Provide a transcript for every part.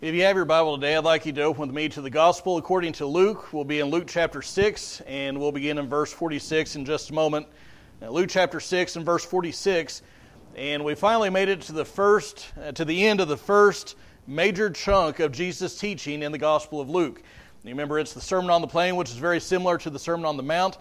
If you have your Bible today, I'd like you to open with me to the Gospel according to Luke. We'll be in Luke chapter 6, and we'll begin in verse 46 in just a moment. Now, Luke chapter 6 and verse 46, and we finally made it to the first, uh, to the end of the first major chunk of Jesus' teaching in the Gospel of Luke. You remember it's the Sermon on the Plain, which is very similar to the Sermon on the Mount.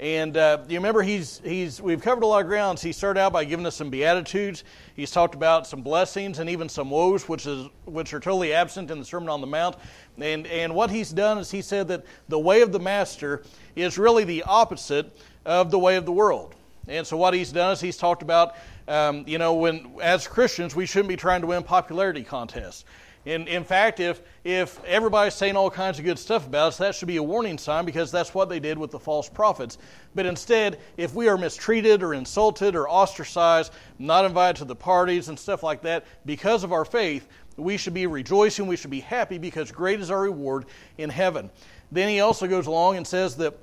And uh, you remember he's, he's, we've covered a lot of grounds. He started out by giving us some beatitudes. He's talked about some blessings and even some woes, which, is, which are totally absent in the Sermon on the Mount. And, and what he's done is he said that the way of the master is really the opposite of the way of the world. And so what he's done is he's talked about, um, you know, when as Christians we shouldn't be trying to win popularity contests. In, in fact, if, if everybody's saying all kinds of good stuff about us, that should be a warning sign because that's what they did with the false prophets. But instead, if we are mistreated or insulted or ostracized, not invited to the parties and stuff like that because of our faith, we should be rejoicing, we should be happy because great is our reward in heaven. Then he also goes along and says that,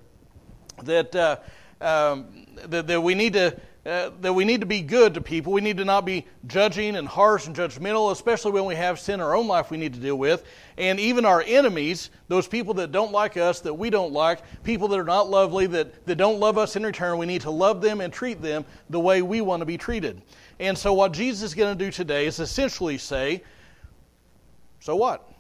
that, uh, um, that, that we need to uh, that we need to be good to people. We need to not be judging and harsh and judgmental, especially when we have sin in our own life we need to deal with. And even our enemies, those people that don't like us, that we don't like, people that are not lovely, that, that don't love us in return, we need to love them and treat them the way we want to be treated. And so, what Jesus is going to do today is essentially say, So what?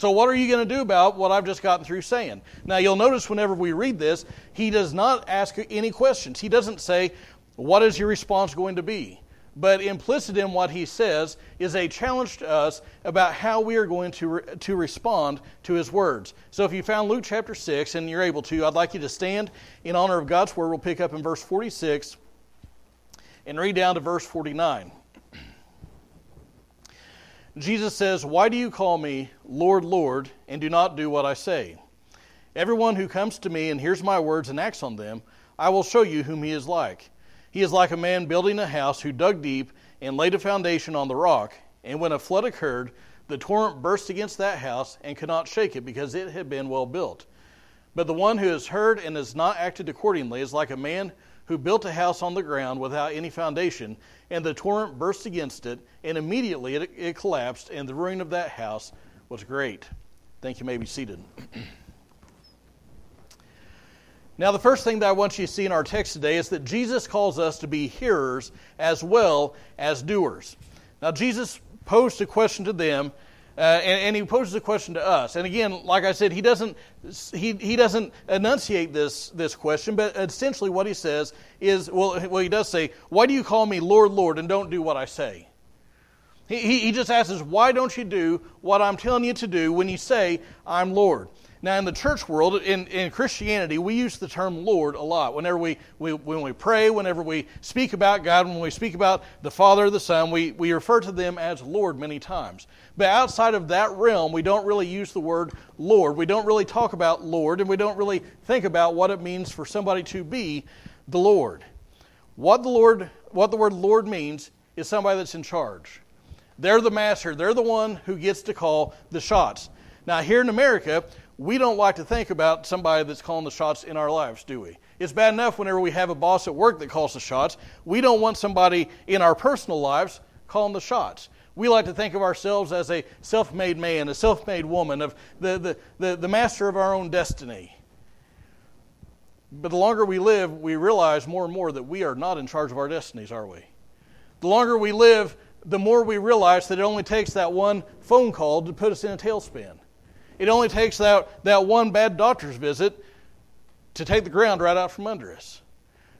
So, what are you going to do about what I've just gotten through saying? Now, you'll notice whenever we read this, he does not ask any questions. He doesn't say, what is your response going to be? But implicit in what he says is a challenge to us about how we are going to, re- to respond to his words. So if you found Luke chapter 6 and you're able to, I'd like you to stand in honor of God's word. We'll pick up in verse 46 and read down to verse 49. Jesus says, Why do you call me Lord, Lord, and do not do what I say? Everyone who comes to me and hears my words and acts on them, I will show you whom he is like. He is like a man building a house who dug deep and laid a foundation on the rock. And when a flood occurred, the torrent burst against that house and could not shake it because it had been well built. But the one who has heard and has not acted accordingly is like a man who built a house on the ground without any foundation, and the torrent burst against it, and immediately it, it collapsed, and the ruin of that house was great. Thank you. may be seated. Now, the first thing that I want you to see in our text today is that Jesus calls us to be hearers as well as doers. Now, Jesus posed a question to them, uh, and, and, he poses a question to us. And again, like I said, he doesn't he, he doesn't enunciate this this question, but essentially what he says is, well, well, he does say, "Why do you call me Lord, Lord, and don't do what I say?" He, he, just asks us, "Why don't you do what I'm telling you to do when you say I'm Lord?" Now, in the church world, in, in Christianity, we use the term Lord a lot. Whenever we, we, when we pray, whenever we speak about God, when we speak about the Father the Son, we, we refer to them as Lord many times. But outside of that realm, we don't really use the word Lord. We don't really talk about Lord, and we don't really think about what it means for somebody to be the Lord. What the Lord, what the word Lord means is somebody that's in charge. They're the master. They're the one who gets to call the shots. Now, here in America, we don't like to think about somebody that's calling the shots in our lives, do we? It's bad enough whenever we have a boss at work that calls the shots. We don't want somebody in our personal lives calling the shots. We like to think of ourselves as a self made man, a self made woman, of the, the, the, the master of our own destiny. But the longer we live, we realize more and more that we are not in charge of our destinies, are we? The longer we live, the more we realize that it only takes that one phone call to put us in a tailspin. It only takes that, that one bad doctor's visit to take the ground right out from under us.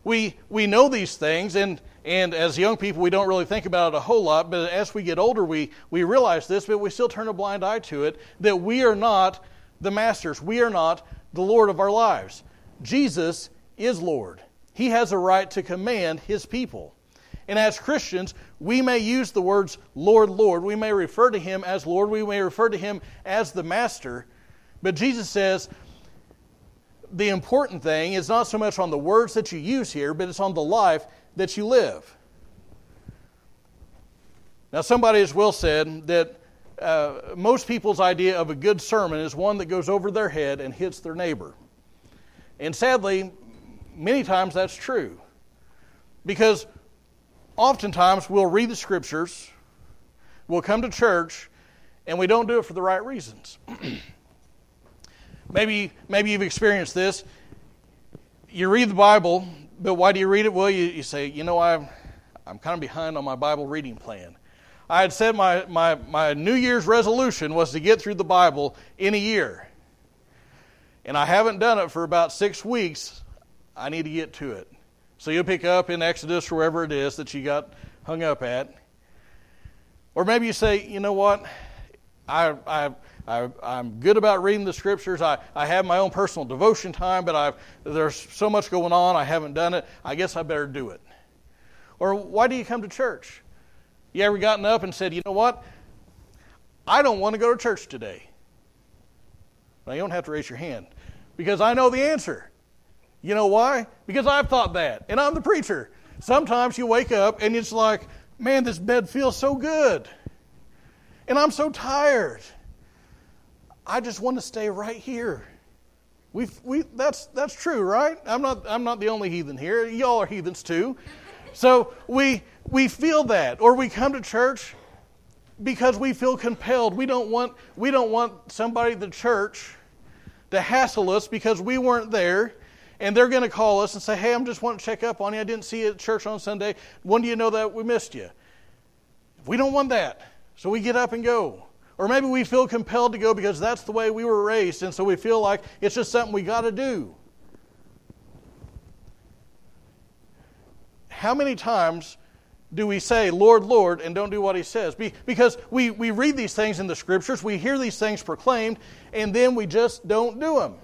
We, we know these things, and, and as young people, we don't really think about it a whole lot, but as we get older, we, we realize this, but we still turn a blind eye to it that we are not the masters. We are not the Lord of our lives. Jesus is Lord. He has a right to command his people. And as Christians, we may use the words Lord, Lord. We may refer to him as Lord. We may refer to him as the Master. But Jesus says the important thing is not so much on the words that you use here, but it's on the life that you live. Now, somebody as well said that uh, most people's idea of a good sermon is one that goes over their head and hits their neighbor. And sadly, many times that's true. Because oftentimes we'll read the scriptures, we'll come to church, and we don't do it for the right reasons. maybe, maybe you've experienced this. You read the Bible, but why do you read it? Well, you, you say, you know, I'm, I'm kind of behind on my Bible reading plan. I had said my, my, my New Year's resolution was to get through the Bible in a year. And I haven't done it for about six weeks. I need to get to it. So you'll pick up in Exodus wherever it is that you got hung up at. Or maybe you say, you know what? I, I, I, am good about reading the scriptures. I, I have my own personal devotion time, but I've, there's so much going on, I haven't done it. I guess I better do it. Or why do you come to church? You ever gotten up and said, you know what? I don't want to go to church today. Now, you don't have to raise your hand because I know the answer. You know why? Because I've thought that, and I'm the preacher. Sometimes you wake up and it's like, man, this bed feels so good. And I'm so tired. I just want to stay right here. we we, that's, that's true, right? I'm not, I'm not the only heathen here. Y'all are heathens too. So we, we feel that. Or we come to church because we feel compelled. We don't want, we don't want somebody the church to hassle us because we weren't there and they're going to call us and say, Hey, I'm just wanting to check up on you. I didn't see you at church on Sunday. When do you know that we missed you? We don't want that. So we get up and go. Or maybe we feel compelled to go because that's the way we were raised, and so we feel like it's just something we got to do. How many times do we say, Lord, Lord, and don't do what he says? Because we, we read these things in the scriptures, we hear these things proclaimed, and then we just don't do them.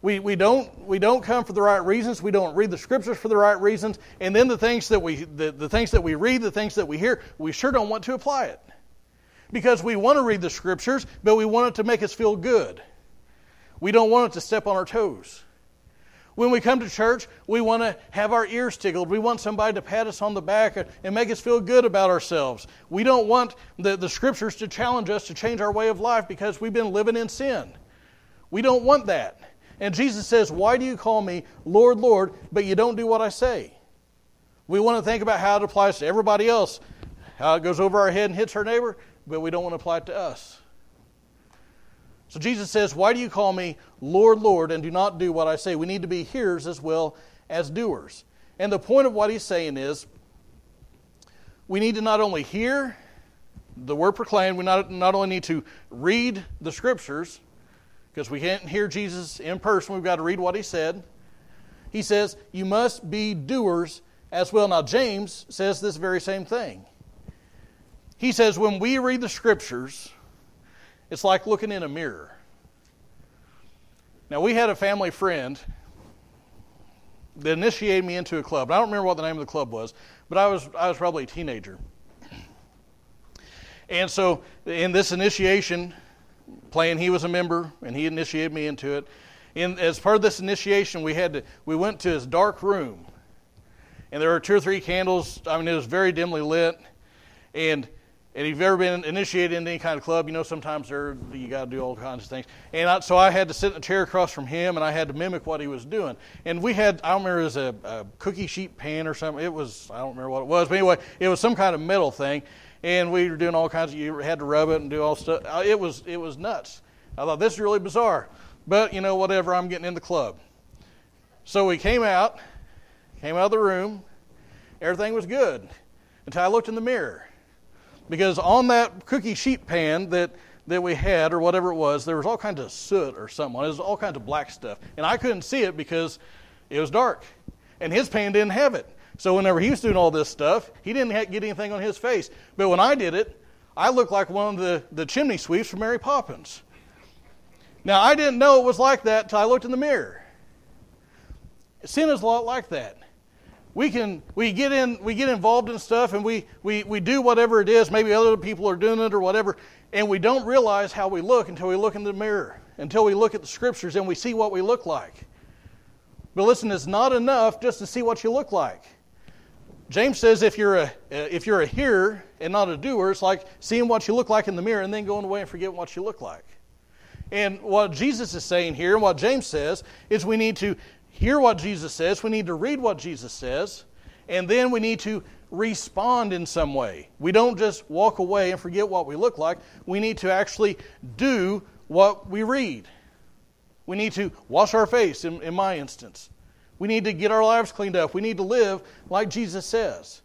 We, we, don't, we don't come for the right reasons. We don't read the scriptures for the right reasons. And then the things that we, the, the things that we read, the things that we hear, we sure don't want to apply it. Because we want to read the scriptures, but we want it to make us feel good. We don't want it to step on our toes. When we come to church, we want to have our ears tickled. We want somebody to pat us on the back and make us feel good about ourselves. We don't want the, the scriptures to challenge us to change our way of life because we've been living in sin. We don't want that. And Jesus says, Why do you call me Lord, Lord, but you don't do what I say? We want to think about how it applies to everybody else, how it goes over our head and hits our neighbor, but we don't want to apply it to us. So Jesus says, Why do you call me Lord, Lord, and do not do what I say? We need to be hearers as well as doers. And the point of what he's saying is, we need to not only hear the word proclaimed, we not, not only need to read the scriptures, because we can't hear Jesus in person. We've got to read what he said. He says, You must be doers as well. Now, James says this very same thing. He says, When we read the scriptures, it's like looking in a mirror. Now, we had a family friend that initiated me into a club. I don't remember what the name of the club was, but I was, I was probably a teenager. And so, in this initiation, playing he was a member and he initiated me into it in, as part of this initiation we had to we went to his dark room and there were two or three candles i mean it was very dimly lit and and if you've ever been initiated into any kind of club, you know sometimes there you got to do all kinds of things. And I, so I had to sit in a chair across from him, and I had to mimic what he was doing. And we had I don't remember it was a, a cookie sheet pan or something. It was I don't remember what it was, but anyway, it was some kind of metal thing and we were doing all kinds of. You had to rub it and do all stuff. It was it was nuts. I thought this is really bizarre, but you know whatever. I'm getting in the club. So we came out, came out of the room. Everything was good until I looked in the mirror, because on that cookie sheet pan that that we had or whatever it was, there was all kinds of soot or something. It was all kinds of black stuff, and I couldn't see it because it was dark, and his pan didn't have it. So whenever he was doing all this stuff, he didn't get anything on his face. But when I did it, I looked like one of the, the chimney sweeps from Mary Poppins. Now, I didn't know it was like that until I looked in the mirror. Sin is a lot like that. We can we get in we get involved in stuff and we, we, we do whatever it is, maybe other people are doing it or whatever, and we don't realize how we look until we look in the mirror, until we look at the scriptures and we see what we look like. But listen, it's not enough just to see what you look like. James says if you're a uh, if you're a hearer and not a doer, it's like seeing what you look like in the mirror and then going away and forgetting what you look like. And what Jesus is saying here, and what James says, is we need to hear what Jesus says, we need to read what Jesus says, and then we need to respond in some way. We don't just walk away and forget what we look like. We need to actually do what we read. We need to wash our face, in, in my instance. We need to get our lives cleaned up. We need to live like Jesus says.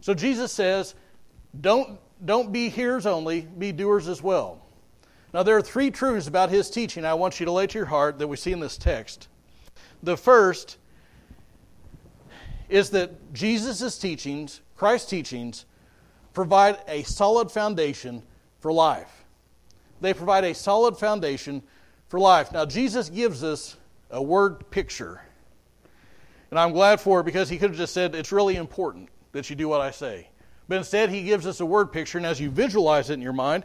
So Jesus says, don't, don't be hearers only, be doers as well. Now, there are three truths about his teaching I want you to lay to your heart that we see in this text. The first is that Jesus' teachings, Christ's teachings, provide a solid foundation for life. They provide a solid foundation for life. Now, Jesus gives us a word picture. And I'm glad for it because he could have just said, it's really important that you do what I say. But instead, he gives us a word picture, and as you visualize it in your mind,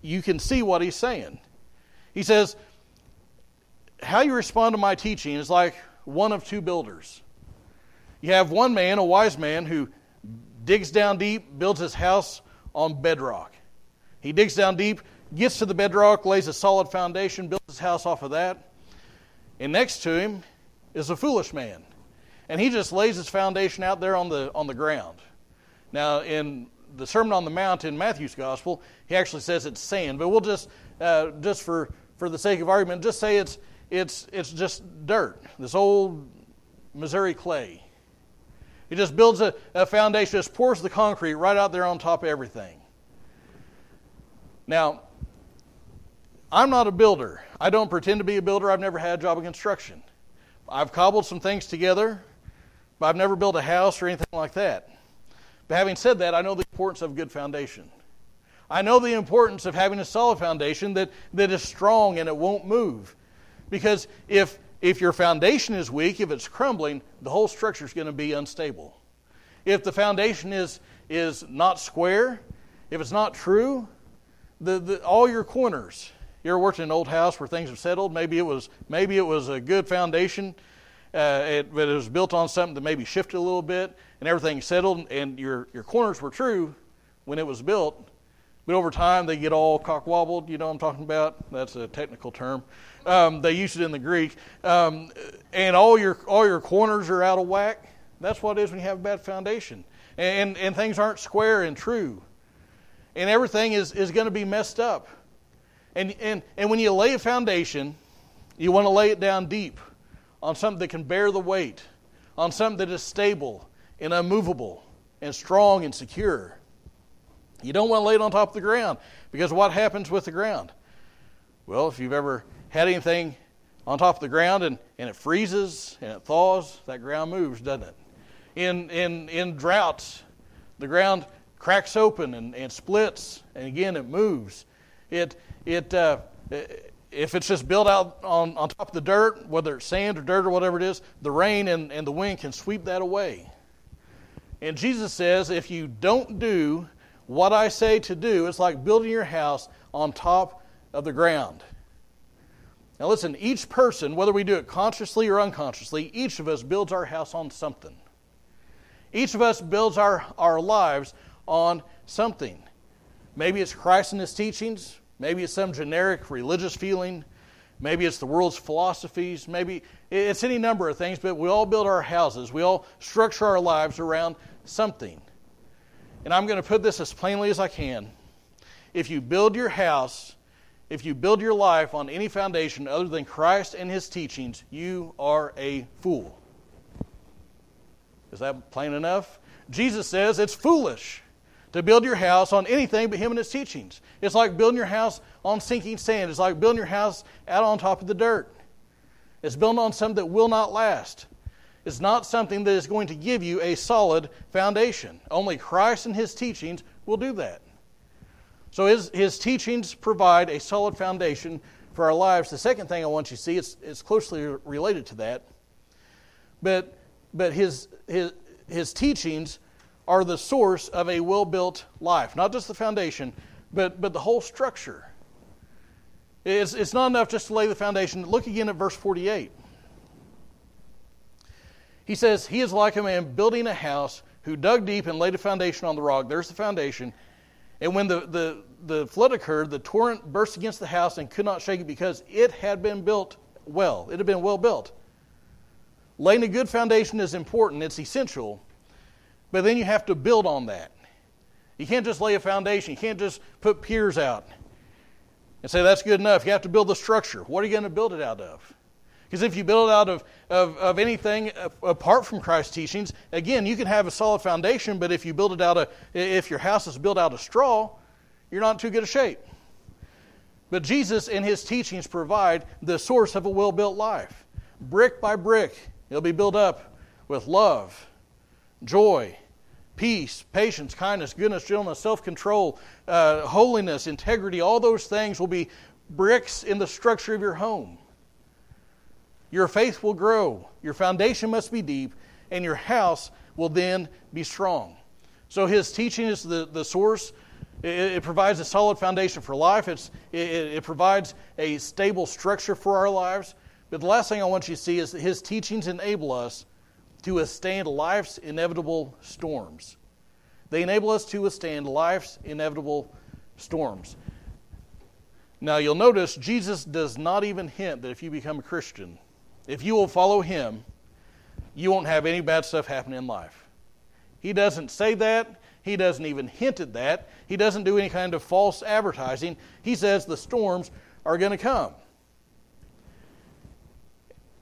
you can see what he's saying. He says, How you respond to my teaching is like one of two builders. You have one man, a wise man, who digs down deep, builds his house on bedrock. He digs down deep, gets to the bedrock, lays a solid foundation, builds his house off of that. And next to him is a foolish man. And he just lays his foundation out there on the, on the ground. Now, in the Sermon on the Mount in Matthew's Gospel, he actually says it's sand, but we'll just, uh, just for, for the sake of argument, just say it's, it's, it's just dirt, this old Missouri clay. He just builds a, a foundation, just pours the concrete right out there on top of everything. Now, I'm not a builder. I don't pretend to be a builder. I've never had a job of construction. I've cobbled some things together, but I've never built a house or anything like that. But having said that, I know the importance of a good foundation. I know the importance of having a solid foundation that, that is strong and it won't move. Because if, if your foundation is weak, if it's crumbling, the whole structure is going to be unstable. If the foundation is, is not square, if it's not true, the, the, all your corners. You ever worked in an old house where things have settled? Maybe it was, maybe it was a good foundation, uh, it, but it was built on something that maybe shifted a little bit, and everything settled, and your, your corners were true when it was built, but over time they get all cock wobbled. You know what I'm talking about? That's a technical term. Um, they use it in the Greek, um, and all your all your corners are out of whack. That's what it is when you have a bad foundation, and and things aren't square and true, and everything is is going to be messed up. And and and when you lay a foundation, you want to lay it down deep on something that can bear the weight, on something that is stable and unmovable and strong and secure. You don't want to lay it on top of the ground because what happens with the ground? Well, if you've ever had anything on top of the ground and, and it freezes and it thaws, that ground moves, doesn't it? In, in, in droughts, the ground cracks open and, and splits, and again it moves. It, it, uh, if it's just built out on, on top of the dirt, whether it's sand or dirt or whatever it is, the rain and, and the wind can sweep that away. And Jesus says, if you don't do what I say to do, it's like building your house on top of the ground. Now, listen, each person, whether we do it consciously or unconsciously, each of us builds our house on something. Each of us builds our, our lives on something. Maybe it's Christ and His teachings. Maybe it's some generic religious feeling. Maybe it's the world's philosophies. Maybe it's any number of things, but we all build our houses. We all structure our lives around something. And I'm going to put this as plainly as I can. If you build your house, if you build your life on any foundation other than Christ and his teachings, you are a fool. Is that plain enough? Jesus says it's foolish to build your house on anything but him and his teachings. It's like building your house on sinking sand. It's like building your house out on top of the dirt. It's built on something that will not last It's not something that is going to give you a solid foundation. Only Christ and his teachings will do that. So his, his teachings provide a solid foundation for our lives. The second thing I want you to see, it's, it's closely related to that, but, but his, his, his teachings are the source of a well built life. Not just the foundation, but, but the whole structure. It's, it's not enough just to lay the foundation. Look again at verse 48. He says, He is like a man building a house who dug deep and laid a foundation on the rock. There's the foundation. And when the, the, the flood occurred, the torrent burst against the house and could not shake it because it had been built well. It had been well built. Laying a good foundation is important, it's essential. But then you have to build on that. You can't just lay a foundation. You can't just put piers out and say that's good enough. You have to build the structure. What are you going to build it out of? Because if you build it out of, of, of anything apart from Christ's teachings, again, you can have a solid foundation, but if you build it out of, if your house is built out of straw, you're not in too good a shape. But Jesus and his teachings provide the source of a well built life. Brick by brick, it'll be built up with love, joy, peace, patience, kindness, goodness, gentleness, self control, uh, holiness, integrity. All those things will be bricks in the structure of your home. Your faith will grow, your foundation must be deep, and your house will then be strong. So, his teaching is the, the source. It, it provides a solid foundation for life. It's, it, it provides a stable structure for our lives. But the last thing I want you to see is that his teachings enable us to withstand life's inevitable storms. They enable us to withstand life's inevitable storms. Now, you'll notice Jesus does not even hint that if you become a Christian, if you will follow him, you won't have any bad stuff happen in life. He doesn't say that. He doesn't even hint at that. He doesn't do any kind of false advertising. He says the storms are going to come.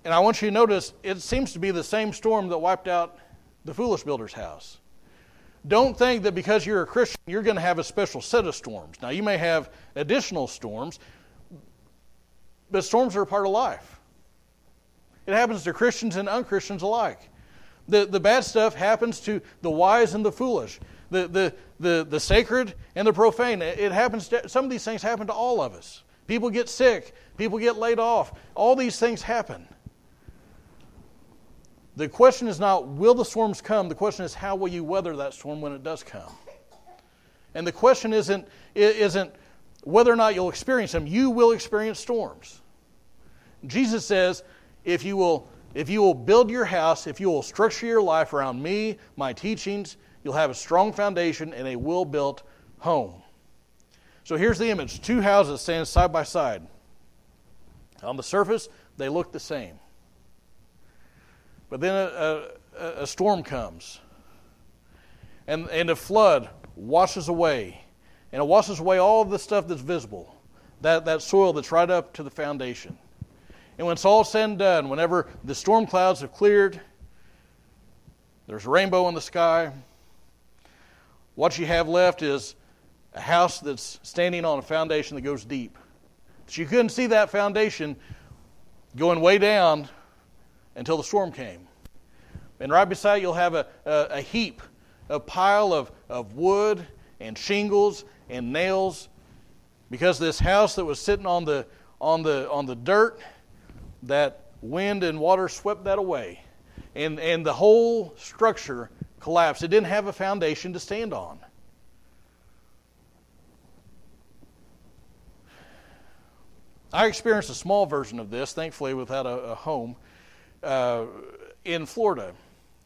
And I want you to notice it seems to be the same storm that wiped out the foolish builder's house. Don't think that because you're a Christian, you're going to have a special set of storms. Now, you may have additional storms, but storms are a part of life. It happens to Christians and unchristians alike. The, the bad stuff happens to the wise and the foolish, the, the, the, the sacred and the profane. It happens to, some of these things happen to all of us. People get sick, people get laid off. All these things happen. The question is not, will the storms come? The question is, how will you weather that storm when it does come? And the question isn't, isn't whether or not you'll experience them. You will experience storms. Jesus says, if you will, if you will build your house, if you will structure your life around me, my teachings, you'll have a strong foundation and a well built home. So here's the image two houses stand side by side. On the surface, they look the same. But then a, a, a storm comes, and, and a flood washes away. And it washes away all of the stuff that's visible, that, that soil that's right up to the foundation. And when it's all said and done, whenever the storm clouds have cleared, there's a rainbow in the sky, what you have left is a house that's standing on a foundation that goes deep. But you couldn't see that foundation going way down until the storm came. And right beside you'll have a, a, a heap, a pile of, of wood and shingles and nails because this house that was sitting on the, on the, on the dirt, that wind and water swept that away. And, and the whole structure collapsed. It didn't have a foundation to stand on. I experienced a small version of this, thankfully, without a, a home, uh, in Florida.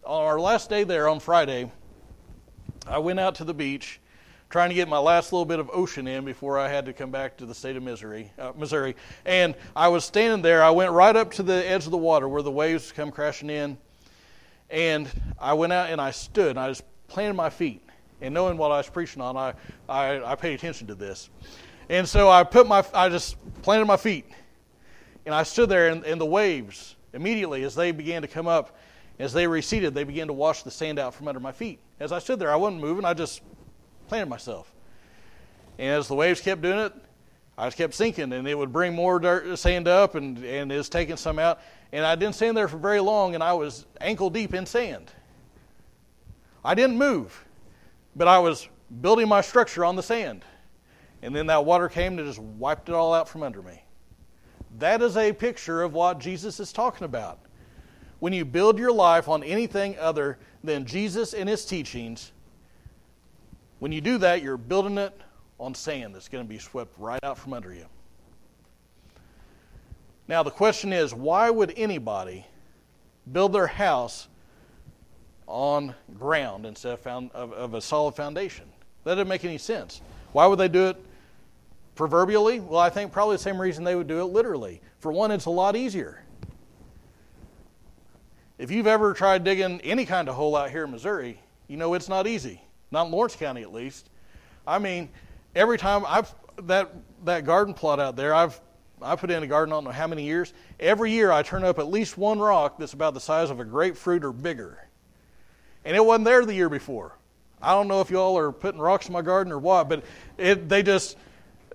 On our last day there on Friday, I went out to the beach trying to get my last little bit of ocean in before I had to come back to the state of Missouri. Uh, Missouri, and I was standing there. I went right up to the edge of the water where the waves come crashing in, and I went out and I stood. And I just planted my feet, and knowing what I was preaching on, I I, I paid attention to this. And so I put my, I just planted my feet. And I stood there, and, and the waves, immediately as they began to come up, as they receded, they began to wash the sand out from under my feet. As I stood there, I wasn't moving, I just planted myself. And as the waves kept doing it, I just kept sinking, and it would bring more dirt, sand up, and, and it was taking some out. And I didn't stand there for very long, and I was ankle deep in sand. I didn't move, but I was building my structure on the sand and then that water came and just wiped it all out from under me. That is a picture of what Jesus is talking about. When you build your life on anything other than Jesus and his teachings, when you do that, you're building it on sand that's going to be swept right out from under you. Now, the question is why would anybody build their house on ground instead of, found, of, of a solid foundation? That doesn't make any sense. Why would they do it Proverbially, well, I think probably the same reason they would do it literally. For one, it's a lot easier. If you've ever tried digging any kind of hole out here in Missouri, You know it's not easy. Not in Lawrence County, at least. I mean, every time I've that that garden plot out there, I've I put in a garden I don't know how many years. Every year I turn up at least one rock that's about the size of a grapefruit or bigger. And it wasn't there the year before. I don't know if y'all are putting rocks in my garden or what, but it, they just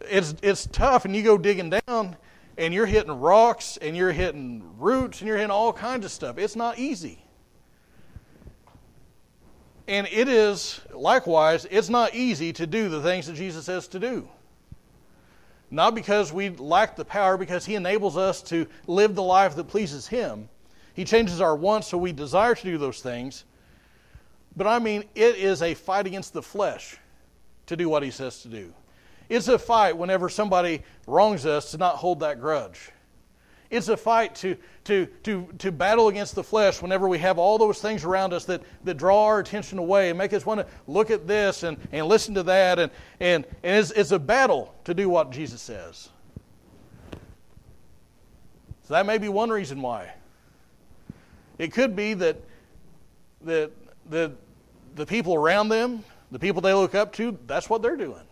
it's it's tough and you go digging down and you're hitting rocks and you're hitting roots and you're hitting all kinds of stuff. It's not easy. And it is, likewise, it's not easy to do the things that Jesus says to do. Not because we lack the power, because He enables us to live the life that pleases Him. He changes our wants so we desire to do those things. But I mean, it is a fight against the flesh to do what He says to do. It's a fight whenever somebody wrongs us to not hold that grudge. It's a fight to, to, to, to battle against the flesh whenever we have all those things around us that, that draw our attention away and make us want to look at this and, and listen to that. And, and, and it's, it's a battle to do what Jesus says. So that may be one reason why. It could be that, that, that the people around them, the people they look up to, that's what they're doing.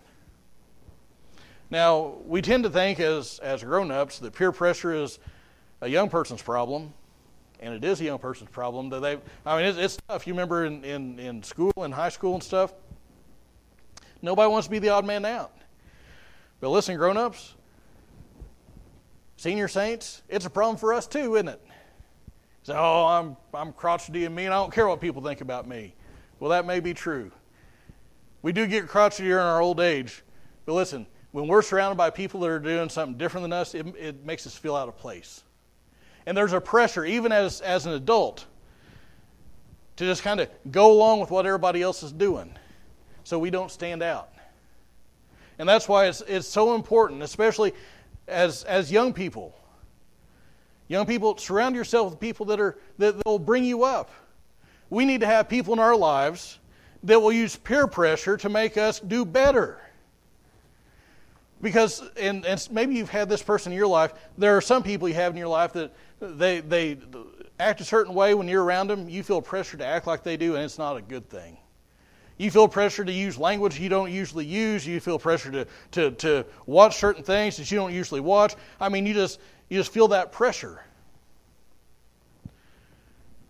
Now, we tend to think as, as grown ups that peer pressure is a young person's problem, and it is a young person's problem. That they, I mean, it's, it's tough. You remember in, in, in school, in high school and stuff, nobody wants to be the odd man out. But listen, grown ups, senior saints, it's a problem for us too, isn't it? Say, oh, I'm, I'm crotchety and mean. I don't care what people think about me. Well, that may be true. We do get crotchety in our old age. But listen, when we're surrounded by people that are doing something different than us, it, it makes us feel out of place. And there's a pressure, even as, as an adult, to just kind of go along with what everybody else is doing so we don't stand out. And that's why it's, it's so important, especially as, as young people. Young people, surround yourself with people that, are, that will bring you up. We need to have people in our lives that will use peer pressure to make us do better. Because, and, and maybe you've had this person in your life, there are some people you have in your life that they, they act a certain way when you're around them. You feel pressure to act like they do, and it's not a good thing. You feel pressure to use language you don't usually use. You feel pressure to, to, to watch certain things that you don't usually watch. I mean, you just, you just feel that pressure.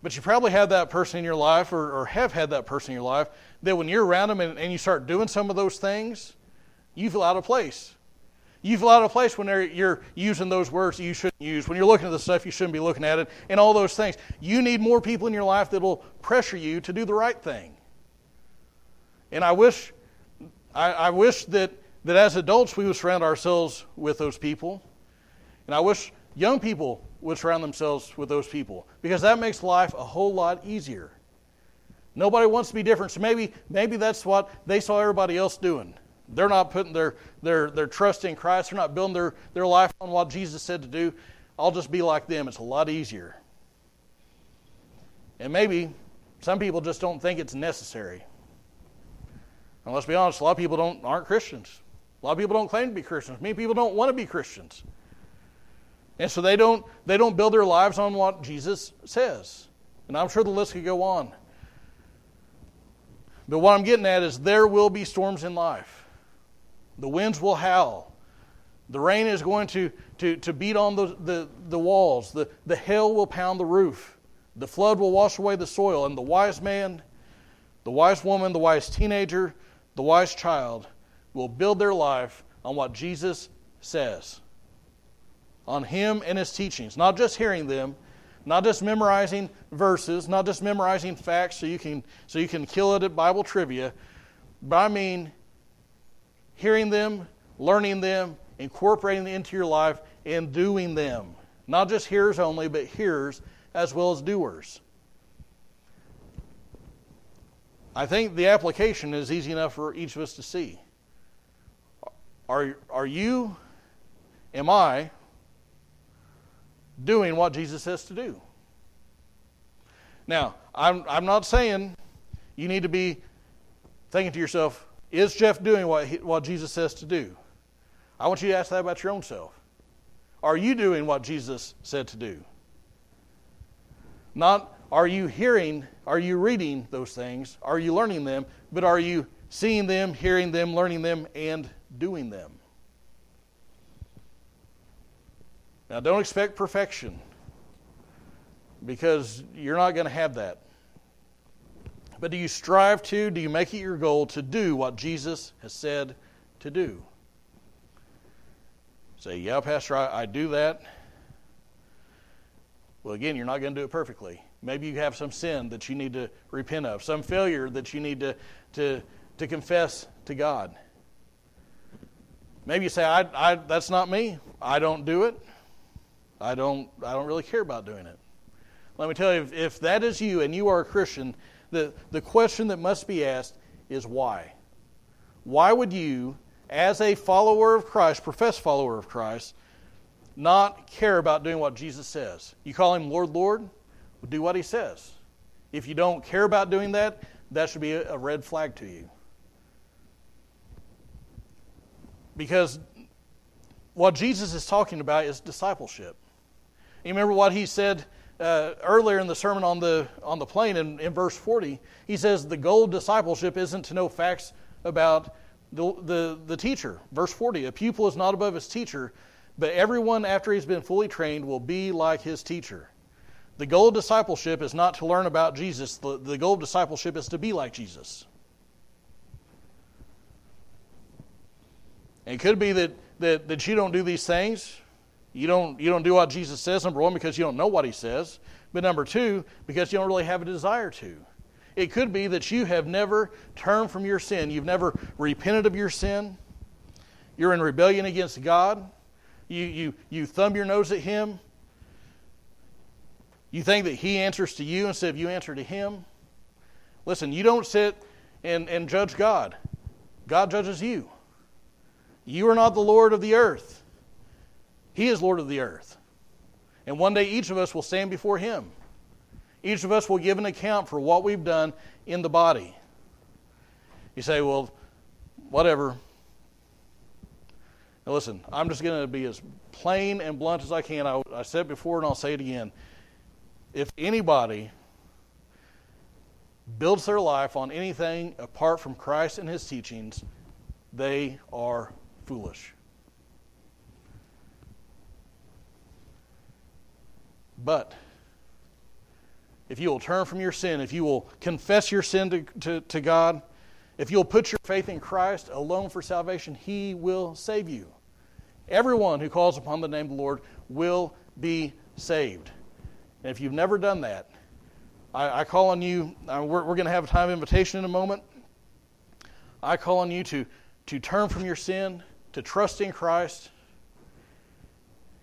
But you probably have that person in your life, or, or have had that person in your life, that when you're around them and, and you start doing some of those things, you feel out of place. You feel out of place when you're using those words that you shouldn't use, when you're looking at the stuff you shouldn't be looking at it, and all those things. You need more people in your life that will pressure you to do the right thing. And I wish, I, I wish that, that as adults we would surround ourselves with those people. And I wish young people would surround themselves with those people because that makes life a whole lot easier. Nobody wants to be different, so maybe, maybe that's what they saw everybody else doing. They're not putting their, their, their trust in Christ. They're not building their, their life on what Jesus said to do. I'll just be like them. It's a lot easier. And maybe some people just don't think it's necessary. And let's be honest, a lot of people don't, aren't Christians. A lot of people don't claim to be Christians. Many people don't want to be Christians. And so they don't, they don't build their lives on what Jesus says. And I'm sure the list could go on. But what I'm getting at is there will be storms in life. The winds will howl. The rain is going to, to, to beat on the, the, the walls. The, the hail will pound the roof. The flood will wash away the soil. And the wise man, the wise woman, the wise teenager, the wise child will build their life on what Jesus says, on Him and His teachings. Not just hearing them, not just memorizing verses, not just memorizing facts so you can, so you can kill it at Bible trivia, but I mean hearing them, learning them, incorporating them into your life, and doing them. Not just hearers only, but hearers as well as doers. I think the application is easy enough for each of us to see. Are, are you, am I, doing what Jesus says to do? Now, I'm, I'm not saying you need to be thinking to yourself, is Jeff doing what, he, what Jesus says to do? I want you to ask that about your own self. Are you doing what Jesus said to do? Not are you hearing, are you reading those things? Are you learning them? But are you seeing them, hearing them, learning them, and doing them? Now, don't expect perfection because you're not going to have that. But do you strive to, do you make it your goal to do what Jesus has said to do? Say, yeah, Pastor, I, I do that. Well, again, you're not going to do it perfectly. Maybe you have some sin that you need to repent of, some failure that you need to, to, to confess to God. Maybe you say, I, I, that's not me. I don't do it. I don't, I don't really care about doing it. Let me tell you, if, if that is you and you are a Christian, the, the question that must be asked is why? Why would you, as a follower of Christ, professed follower of Christ, not care about doing what Jesus says? You call him Lord, Lord? do what he says. If you don't care about doing that, that should be a red flag to you. Because what Jesus is talking about is discipleship. You remember what he said uh, earlier in the sermon on the on the plain in, in verse 40 he says the goal of discipleship isn't to know facts about the, the, the teacher. Verse 40 a pupil is not above his teacher but everyone after he's been fully trained will be like his teacher. The goal of discipleship is not to learn about jesus. The, the goal of discipleship is to be like jesus. And it could be that, that, that you don't do these things you don't, you don't do what Jesus says, number one, because you don't know what he says. But number two, because you don't really have a desire to. It could be that you have never turned from your sin. You've never repented of your sin. You're in rebellion against God. You, you, you thumb your nose at Him. You think that He answers to you instead of you answer to Him. Listen, you don't sit and, and judge God, God judges you. You are not the Lord of the earth. He is Lord of the earth. And one day each of us will stand before Him. Each of us will give an account for what we've done in the body. You say, well, whatever. Now, listen, I'm just going to be as plain and blunt as I can. I, I said it before and I'll say it again. If anybody builds their life on anything apart from Christ and His teachings, they are foolish. But if you will turn from your sin, if you will confess your sin to, to, to God, if you'll put your faith in Christ alone for salvation, He will save you. Everyone who calls upon the name of the Lord will be saved. And if you've never done that, I, I call on you, uh, we're, we're going to have a time of invitation in a moment. I call on you to, to turn from your sin, to trust in Christ.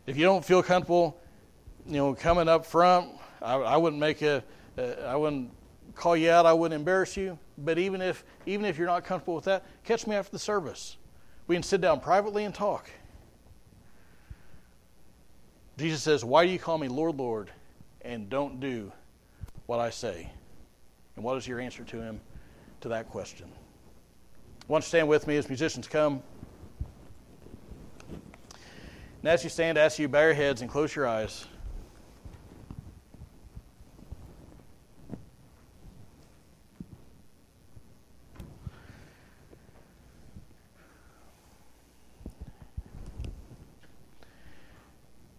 If you don't feel comfortable you know, coming up front, I, I wouldn't make a, uh, I wouldn't call you out. I wouldn't embarrass you. But even if, even if you're not comfortable with that, catch me after the service. We can sit down privately and talk. Jesus says, Why do you call me Lord, Lord, and don't do what I say? And what is your answer to him to that question? Why stand with me as musicians come? And as you stand, I ask you bow your heads and close your eyes.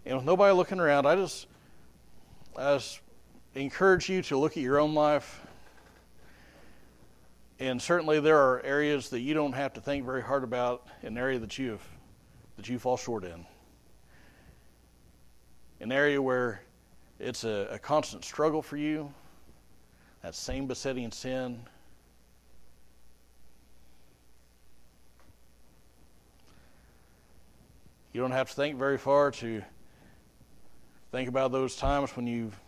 And with nobody looking around, I just, I just encourage you to look at your own life. And certainly there are areas that you don't have to think very hard about, an area that you have, that you fall short in. An area where it's a, a constant struggle for you, that same besetting sin. You don't have to think very far to Think about those times when you've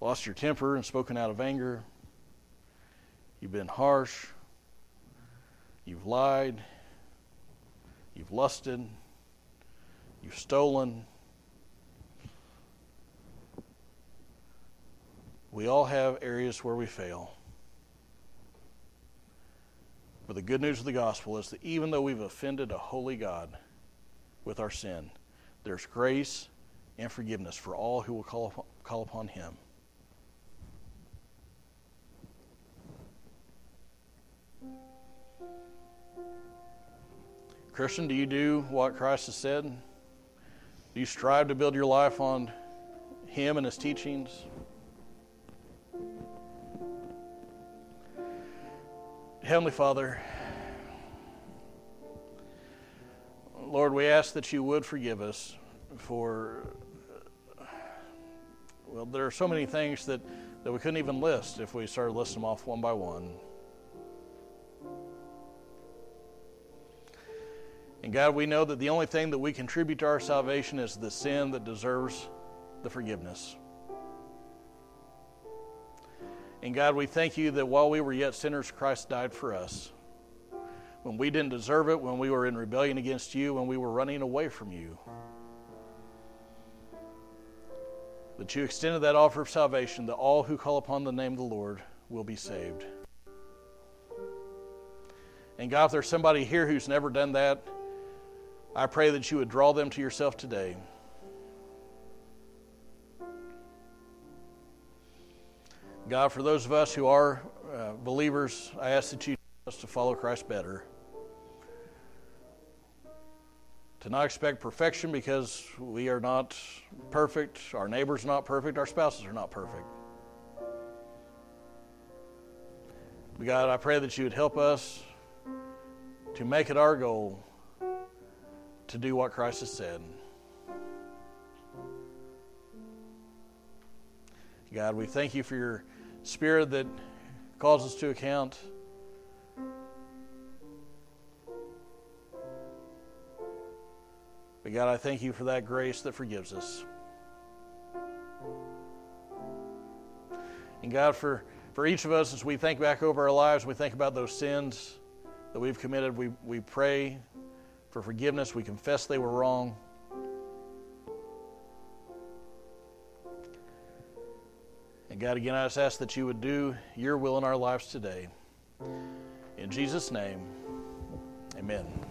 lost your temper and spoken out of anger. You've been harsh. You've lied. You've lusted. You've stolen. We all have areas where we fail. But the good news of the gospel is that even though we've offended a holy God with our sin, there's grace and forgiveness for all who will call, call upon Him. Christian, do you do what Christ has said? Do you strive to build your life on Him and His teachings? Heavenly Father, Lord, we ask that you would forgive us for, well, there are so many things that, that we couldn't even list if we started listing them off one by one. And God, we know that the only thing that we contribute to our salvation is the sin that deserves the forgiveness. And God, we thank you that while we were yet sinners, Christ died for us. When we didn't deserve it, when we were in rebellion against you, when we were running away from you. That you extended that offer of salvation that all who call upon the name of the Lord will be saved. And God, if there's somebody here who's never done that, I pray that you would draw them to yourself today. God, for those of us who are uh, believers, I ask that you us to follow Christ better. To not expect perfection because we are not perfect, our neighbor's are not perfect, our spouses are not perfect. God, I pray that you would help us to make it our goal to do what Christ has said. God, we thank you for your spirit that calls us to account. But God, I thank you for that grace that forgives us. And God, for, for each of us, as we think back over our lives, we think about those sins that we've committed, we, we pray for forgiveness. We confess they were wrong. And God, again, I just ask that you would do your will in our lives today. In Jesus' name, amen.